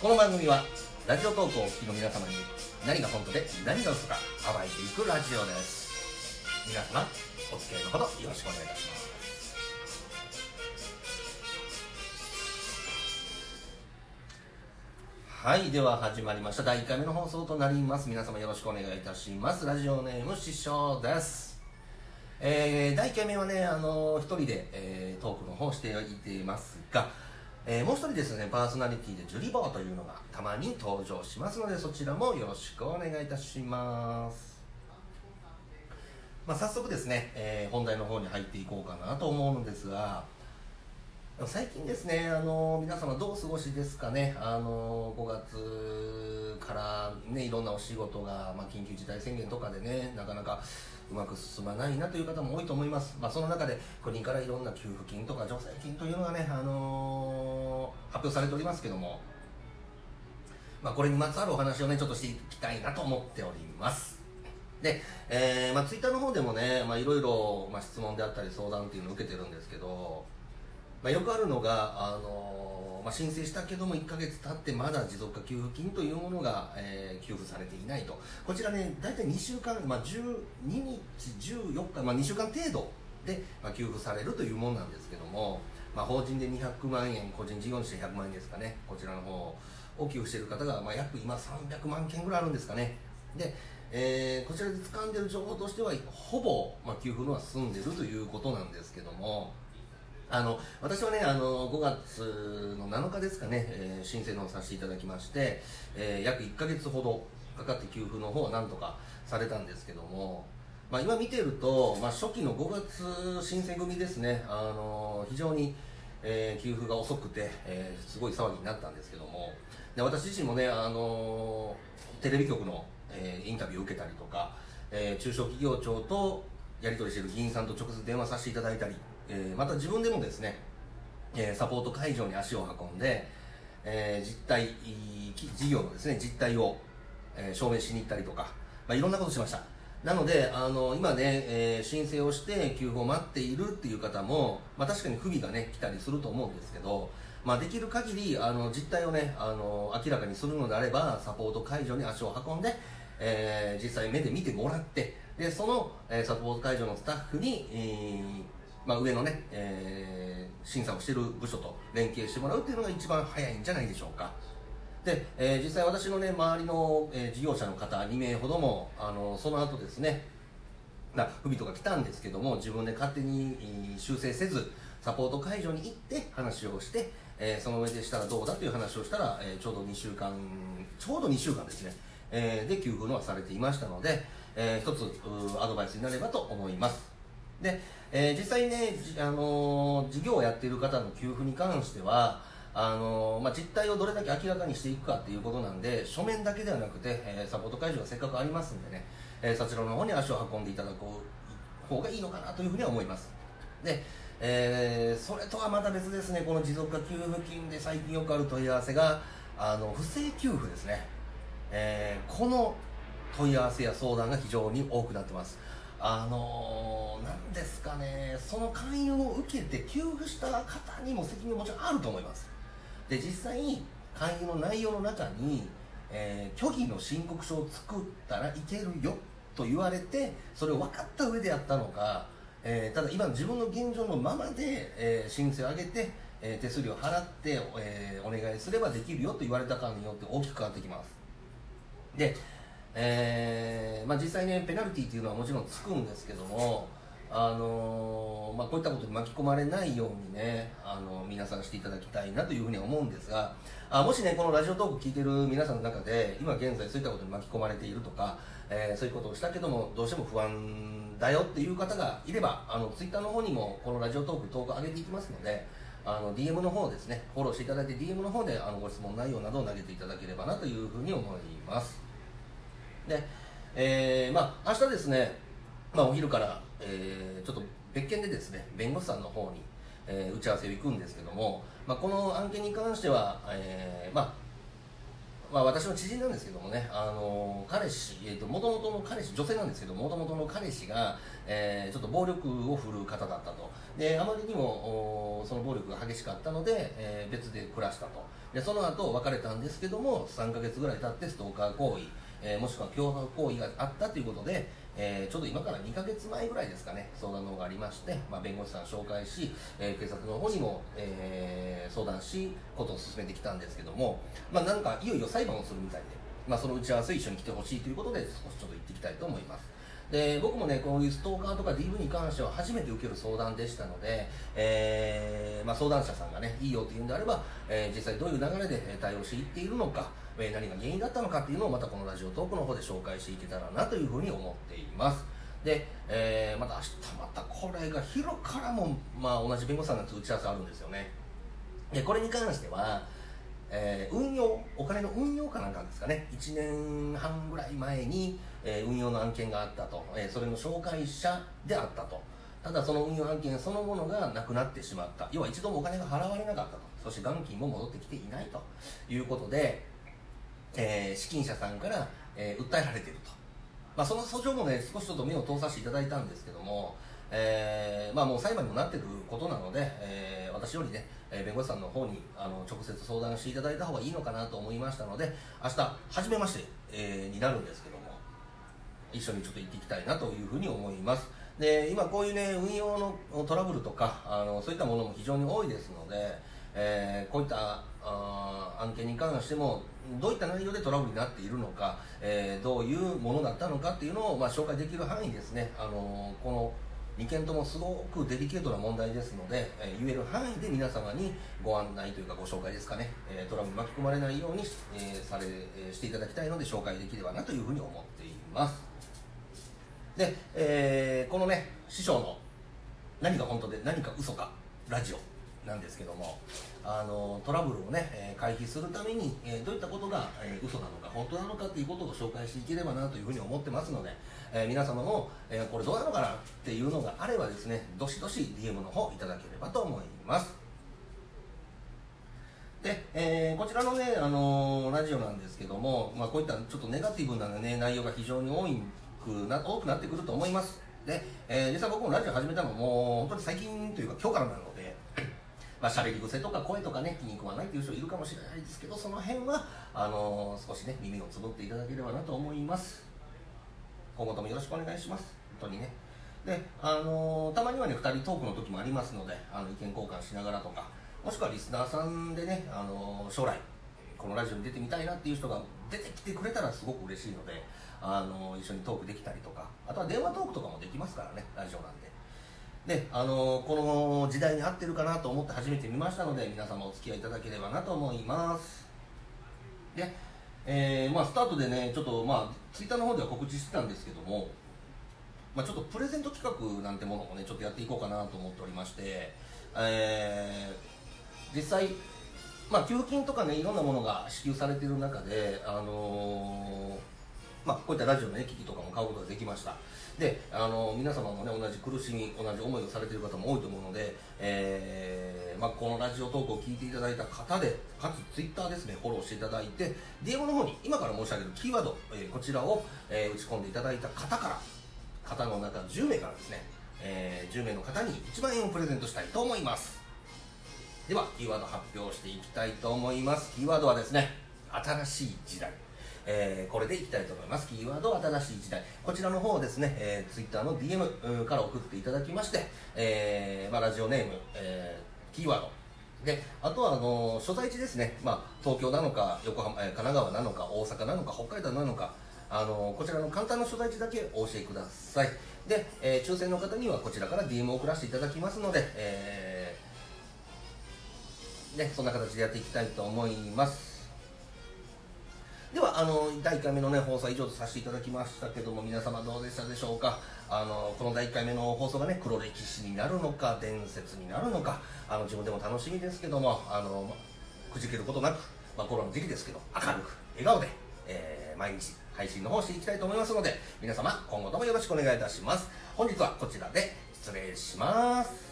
この番組はラジオトークをお聞きの皆様に何が本当で何が嘘か暴いていくラジオです。皆様お付き合いのほどよろしくお願いいたします。はいでは始まりました。第1回目の放送となります。皆様よろしくお願いいたします。ラジオネーム師匠です。えー、第1回目はねあの一人で、えー、トークの方していていますがえー、もう一人ですねパーソナリティでジュリボーというのがたまに登場しますのでそちらもよろしくお願いいたします。まあ、早速ですね、えー、本題の方に入っていこうかなと思うのですが最近ですね、あの皆様どうお過ごしですかね、あの5月から、ね、いろんなお仕事が、まあ、緊急事態宣言とかでね、なかなかうまく進まないなという方も多いと思います、まあ、その中で国からいろんな給付金とか助成金というのがね、あの発表されておりますけども、まあ、これにまつわるお話をね、ちょっとしていきたいなと思っております。で、えーまあ、ツイッターの方でもね、まあ、いろいろ、ま、質問であったり相談っていうのを受けてるんですけど、まあ、よくあるのが、あのまあ、申請したけども1か月経ってまだ持続化給付金というものが、えー、給付されていないと。こちらね大体2週間、まあ、12日14日、まあ、2週間程度で、まあ、給付されるというものなんですけども、まあ、法人で200万円個人事業主で100万円ですかねこちらの方を給付している方が、まあ、約今300万件ぐらいあるんですかね。で、えー、こちらで掴んでいる情報としてはほぼ、まあ、給付のは済んでいるということなんですけどもあの私はねあの5月の7日ですかね、えー、申請のさせていただきまして、えー、約1か月ほどかかって給付の方はなんとかされたんですけども、まあ、今見てると、まあ、初期の5月申請組ですねあの非常に、えー、給付が遅くて、えー、すごい騒ぎになったんですけどもで私自身もねあのテレビ局の、えー、インタビューを受けたりとか、えー、中小企業庁とやり取りしている議員さんと直接電話させていただいたりえー、また自分でもですね、えー、サポート会場に足を運んで、えー、実態事業のですね実態を、えー、証明しに行ったりとか、まあ、いろんなことしました。なのであの今ね、えー、申請をして給付を待っているっていう方も、まあ、確かに不備がね来たりすると思うんですけど、まあ、できる限りあの実態をねあの明らかにするのであればサポート会場に足を運んで、えー、実際目で見てもらってでその、えー、サポート会場のスタッフに、えーまあ、上のね、えー、審査をしている部署と連携してもらうっていうのが一番早いんじゃないでしょうか。で、えー、実際私のね、周りの、えー、事業者の方2名ほども、あの、その後ですね、な不備とか来たんですけども、自分で勝手に修正せず、サポート会場に行って話をして、えー、その上でしたらどうだという話をしたら、えー、ちょうど2週間、ちょうど2週間ですね、えー、で給付のはされていましたので、えー、一つアドバイスになればと思います。で、えー、実際ね、あの、事業をやっている方の給付に関しては、あの、まあ、実態をどれだけ明らかにしていくかっていうことなんで、書面だけではなくて、えサポート会場がせっかくありますんでね、えそちらの方に足を運んでいただく方がいいのかなというふうには思います。で、えそれとはまた別ですね、この持続化給付金で最近よくある問い合わせが、あの不正給付ですね、えこの問い合わせや相談が非常に多くなってます。あのー、ですかね、その勧誘を受けて給付した方にも責任もちろんあると思います。で、実際、勧誘の内容の中に、えー、虚偽の申告書を作ったらいけるよと言われて、それを分かった上でやったのか、えー、ただ今自分の現状のままで、えー、申請を上げて、えー、手数料を払って、え、お願いすればできるよと言われたかによって大きく変わってきます。で、えーまあ、実際ねペナルティーっていうのはもちろんつくんですけども、あのー、まあ、こういったことに巻き込まれないようにね、あの皆さんしていただきたいなというふうに思うんですがあもしねこのラジオトーク聞いてる皆さんの中で今現在そういったことに巻き込まれているとか、えー、そういうことをしたけどもどうしても不安だよっていう方がいればあのツイッターの方にもこのラジオトーク投稿上げていきますのであの DM の方ですねフォローしていただいて DM の方であのご質問内容などを投げていただければなというふうに思います。で、えー、まあ明日ですね、まあ、お昼から、えー、ちょっと別件でですね弁護士さんの方に、えー、打ち合わせを行くんですけども、まあ、この案件に関しては、えー、まあまあ、私の知人なんですけどもね、あの彼氏、えーと、もともとの彼氏、女性なんですけど、もともとの彼氏が、えー、ちょっと暴力を振るう方だったと、であまりにもその暴力が激しかったので、えー、別で暮らしたと、でその後別れたんですけども、3か月ぐらい経ってストーカー行為、えー、もしくは脅迫行為があったということで、えー、ちょうど今から2か月前ぐらいですかね相談の方がありまして、まあ、弁護士さん紹介し、えー、警察の方にも、えー、相談しことを進めてきたんですけども、まあ、なんかいよいよ裁判をするみたいで、まあ、その打ち合わせ一緒に来てほしいということで少しちょっと行ってきたいと思います。で僕もねこういうストーカーとか DV に関しては初めて受ける相談でしたので、えーまあ、相談者さんがねいいよというんであれば、えー、実際どういう流れで対応していっているのかえ何が原因だったのかっていうのをまたこのラジオトークの方で紹介していけたらなというふうに思っています。で、えー、また明日またこれが昼からも、まあ、同じ弁護士さんの打ち合わせあるんですよね。でこれに関しては、えー、運用お金の運用かなんかですかね。1年半ぐらい前に、えー、運用の案件があったと、え、それの紹介者であったと。ただその運用案件そのものがなくなってしまった。要は一度もお金が払われなかったと。そして元金も戻ってきていないということでえー、資金者さんから、えー、訴えられていると、まあ、その訴状もね少しちょっと目を通させていただいたんですけども、えーまあ、もう裁判にもなってることなので、えー、私よりね弁護士さんの方にあの直接相談していただいた方がいいのかなと思いましたので明日初めまして、えー、になるんですけども一緒にちょっと行っていきたいなというふうに思います。で今こういうね運用のトラブルとかあのそういったものも非常に多いですので、えー、こういったあ案件に関してもどういった内容でトラブルになっているのか、えー、どういうものだったのかっていうのを、まあ、紹介できる範囲ですね、あのー、この2件ともすごくデリケートな問題ですので、えー、言える範囲で皆様にご案内というかご紹介ですかね、えトラブル巻き込まれないように、えされしていただきたいので紹介できればなというふうに思っています。で、えこのね師匠の何が本当で何か嘘かラジオ。なんですけどもあのトラブルをね、回避するために、どういったことが、え嘘なのか本当なのかっていうことを紹介していければなというふうに思ってますので、え皆様も、えこれどうなのかなっていうのがあればですねどしどし DM の方いただければと思います。で、えー、こちらのね、あの、ラジオなんですけども、まあ、こういったちょっとネガティブな、ね、内容が非常に多くな多くなってくると思います。で、えー、実際僕もラジオ始めたのも本当に最近というか今日からなのまあ、喋り癖とか声とかね気に食わないっていう人いるかもしれないですけどその辺はあのー、少しね耳をつぶっていただければなと思います。今後ともよろしくお願いします。本当にね。であのー、たまにはね2人トークの時もありますのであの意見交換しながらとかもしくはリスナーさんでね、あのー、将来このラジオに出てみたいなっていう人が出てきてくれたらすごく嬉しいので、あの一緒にトークできたりとかあとは電話トークとかもできますからねラジオなんで。であのこの時代に合ってるかなと思って初めて見ましたので皆様お付き合いいただければなと思います。で、えー、まあ、スタートでねちょっとまあツイッターの方では告知してたんですけども、まあ、ちょっとプレゼント企画なんてものもねちょっとやっていこうかなと思っておりまして、えー、実際まあ、給付金とかねいろんなものが支給されてる中で、あのー、まあ、こういったラジオの、ね、機器とかも買うことができました。であの皆様もね同じ苦しみ同じ思いをされている方も多いと思うので、えーまあ、このラジオトークを聞いていただいた方でかつツイッターですねフォローしていただいて DM の方に今から申し上げるキーワード、えー、こちらを、えー、打ち込んでいただいた方から方の中10名からですね、え、10名の方に1万円をプレゼントしたいと思います。ではキーワード発表していきたいと思います。キーワードはですね新しい時代。えー、これでいきたいと思います。キーワード新しい時代。こちらの方ですね、えー、Twitter の DM から送っていただきまして、えーまあ、ラジオネーム、えー、キーワード。であとはあの所在地ですね、まあ、東京なのか横浜、えー、神奈川なのか大阪なのか北海道なのかあのこちらの簡単な所在地だけお教えください。で、えー、抽選の方にはこちらから DM を送らせていただきますので、えーね、そんな形でやっていきたいと思います。ではあの第1回目の、ね、放送は以上とさせていただきましたけども皆様どうでしたでしょうか？あのこの第1回目の放送がね黒歴史になるのか伝説になるのかあの自分でも楽しみですけどもあの、ま、くじけることなく、まあ、コロナの時期ですけど明るく笑顔で、えー、毎日配信の方していきたいと思いますので皆様今後ともよろしくお願いいたします。本日はこちらで失礼します。